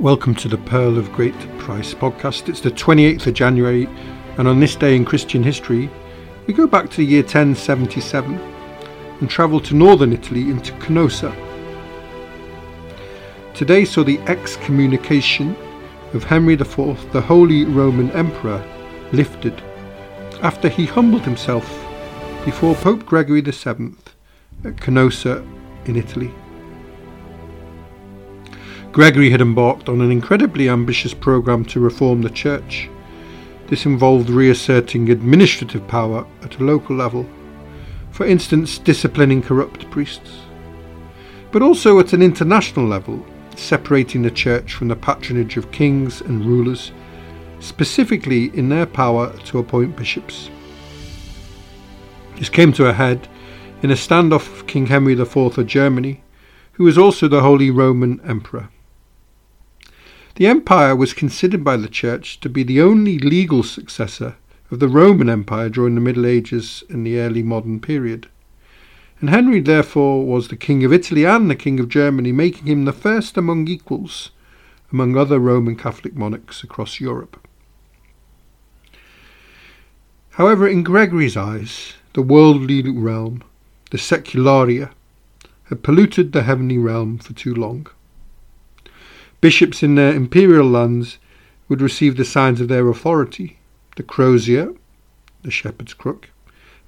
Welcome to the Pearl of Great Price podcast. It's the 28th of January, and on this day in Christian history, we go back to the year 1077 and travel to northern Italy into Canossa. Today saw the excommunication of Henry IV, the Holy Roman Emperor, lifted after he humbled himself before Pope Gregory VII at Canossa in Italy. Gregory had embarked on an incredibly ambitious program to reform the church. This involved reasserting administrative power at a local level, for instance, disciplining corrupt priests, but also at an international level, separating the church from the patronage of kings and rulers, specifically in their power to appoint bishops. This came to a head in a standoff with King Henry IV of Germany, who was also the Holy Roman Emperor. The empire was considered by the Church to be the only legal successor of the Roman Empire during the Middle Ages and the early modern period. And Henry, therefore, was the King of Italy and the King of Germany, making him the first among equals among other Roman Catholic monarchs across Europe. However, in Gregory's eyes, the worldly realm, the secularia, had polluted the heavenly realm for too long. Bishops in their imperial lands would receive the signs of their authority, the crozier, the shepherd's crook,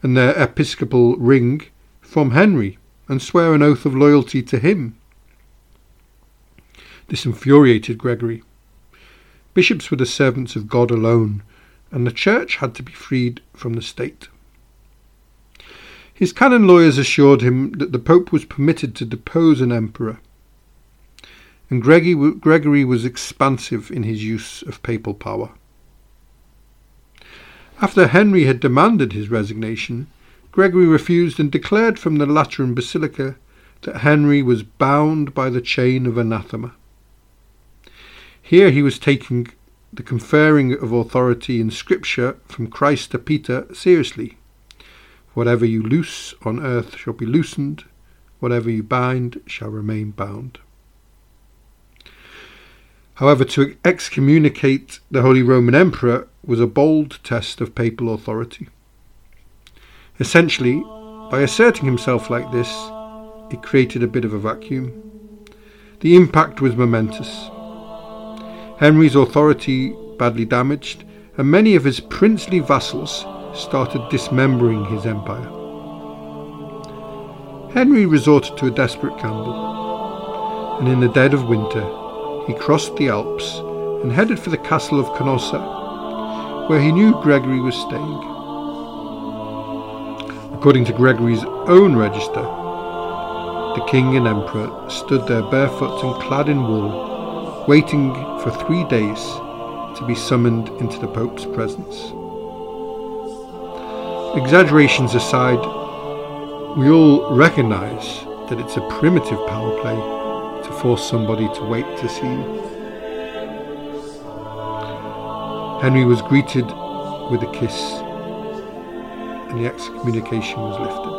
and their episcopal ring from Henry, and swear an oath of loyalty to him. This infuriated Gregory. Bishops were the servants of God alone, and the church had to be freed from the state. His canon lawyers assured him that the Pope was permitted to depose an emperor and Gregory was expansive in his use of papal power. After Henry had demanded his resignation, Gregory refused and declared from the Lateran Basilica that Henry was bound by the chain of anathema. Here he was taking the conferring of authority in Scripture from Christ to Peter seriously. Whatever you loose on earth shall be loosened, whatever you bind shall remain bound. However, to excommunicate the Holy Roman Emperor was a bold test of papal authority. Essentially, by asserting himself like this, it created a bit of a vacuum. The impact was momentous. Henry's authority badly damaged, and many of his princely vassals started dismembering his empire. Henry resorted to a desperate gamble, and in the dead of winter he crossed the Alps and headed for the castle of Canossa, where he knew Gregory was staying. According to Gregory's own register, the king and emperor stood there barefoot and clad in wool, waiting for three days to be summoned into the Pope's presence. Exaggerations aside, we all recognise that it's a primitive power play to force somebody to wait to see you. Henry was greeted with a kiss, and the excommunication was lifted.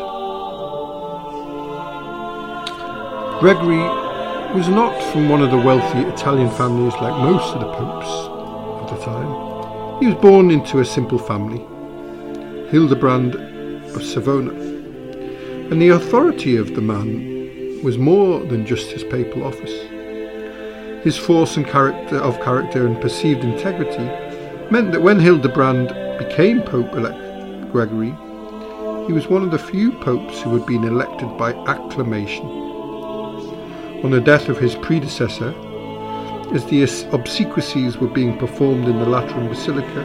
Gregory was not from one of the wealthy Italian families like most of the popes of the time. He was born into a simple family, Hildebrand of Savona, and the authority of the man was more than just his papal office. His force and character of character and perceived integrity meant that when Hildebrand became Pope elect Gregory, he was one of the few popes who had been elected by acclamation. On the death of his predecessor, as the obsequies were being performed in the Lateran Basilica,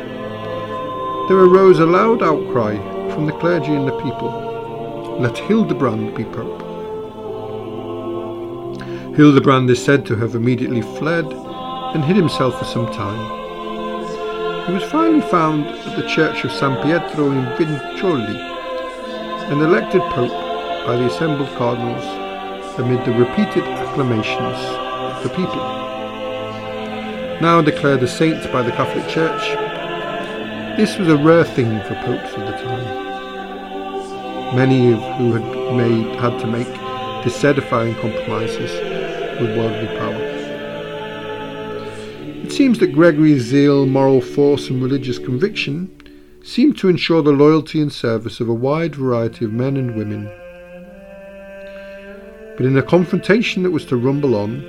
there arose a loud outcry from the clergy and the people let Hildebrand be Pope. Hildebrand is said to have immediately fled and hid himself for some time. He was finally found at the church of San Pietro in Vincoli and elected pope by the assembled cardinals amid the repeated acclamations of the people. Now declared a saint by the Catholic Church, this was a rare thing for popes of the time. Many of who had made had to make disedifying compromises with worldly power. It seems that Gregory's zeal, moral force, and religious conviction seemed to ensure the loyalty and service of a wide variety of men and women. But in a confrontation that was to rumble on,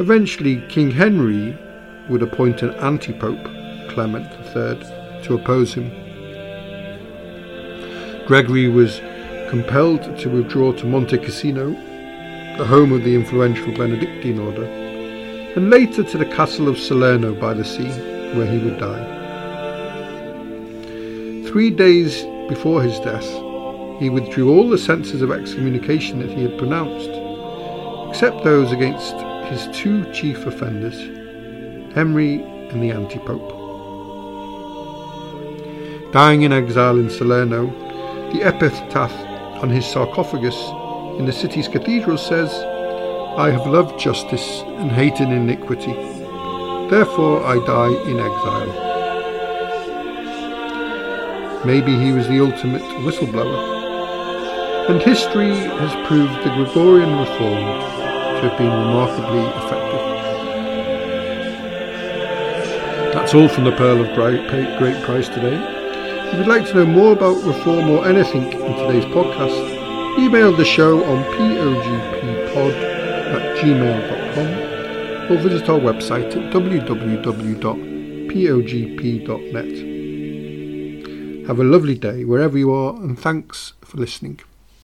eventually King Henry would appoint an anti-pope, Clement III, to oppose him. Gregory was compelled to withdraw to Monte Cassino, the home of the influential Benedictine order, and later to the castle of Salerno by the sea, where he would die. Three days before his death, he withdrew all the sentences of excommunication that he had pronounced, except those against his two chief offenders, Henry and the anti-pope. Dying in exile in Salerno, the epitaph on his sarcophagus in the city's cathedral says, I have loved justice and hated iniquity. Therefore I die in exile. Maybe he was the ultimate whistleblower. And history has proved the Gregorian reform to have been remarkably effective. That's all from the Pearl of Great Price today. If you'd like to know more about reform or anything in today's podcast, email the show on pogppod at gmail.com or visit our website at www.pogp.net. Have a lovely day wherever you are and thanks for listening.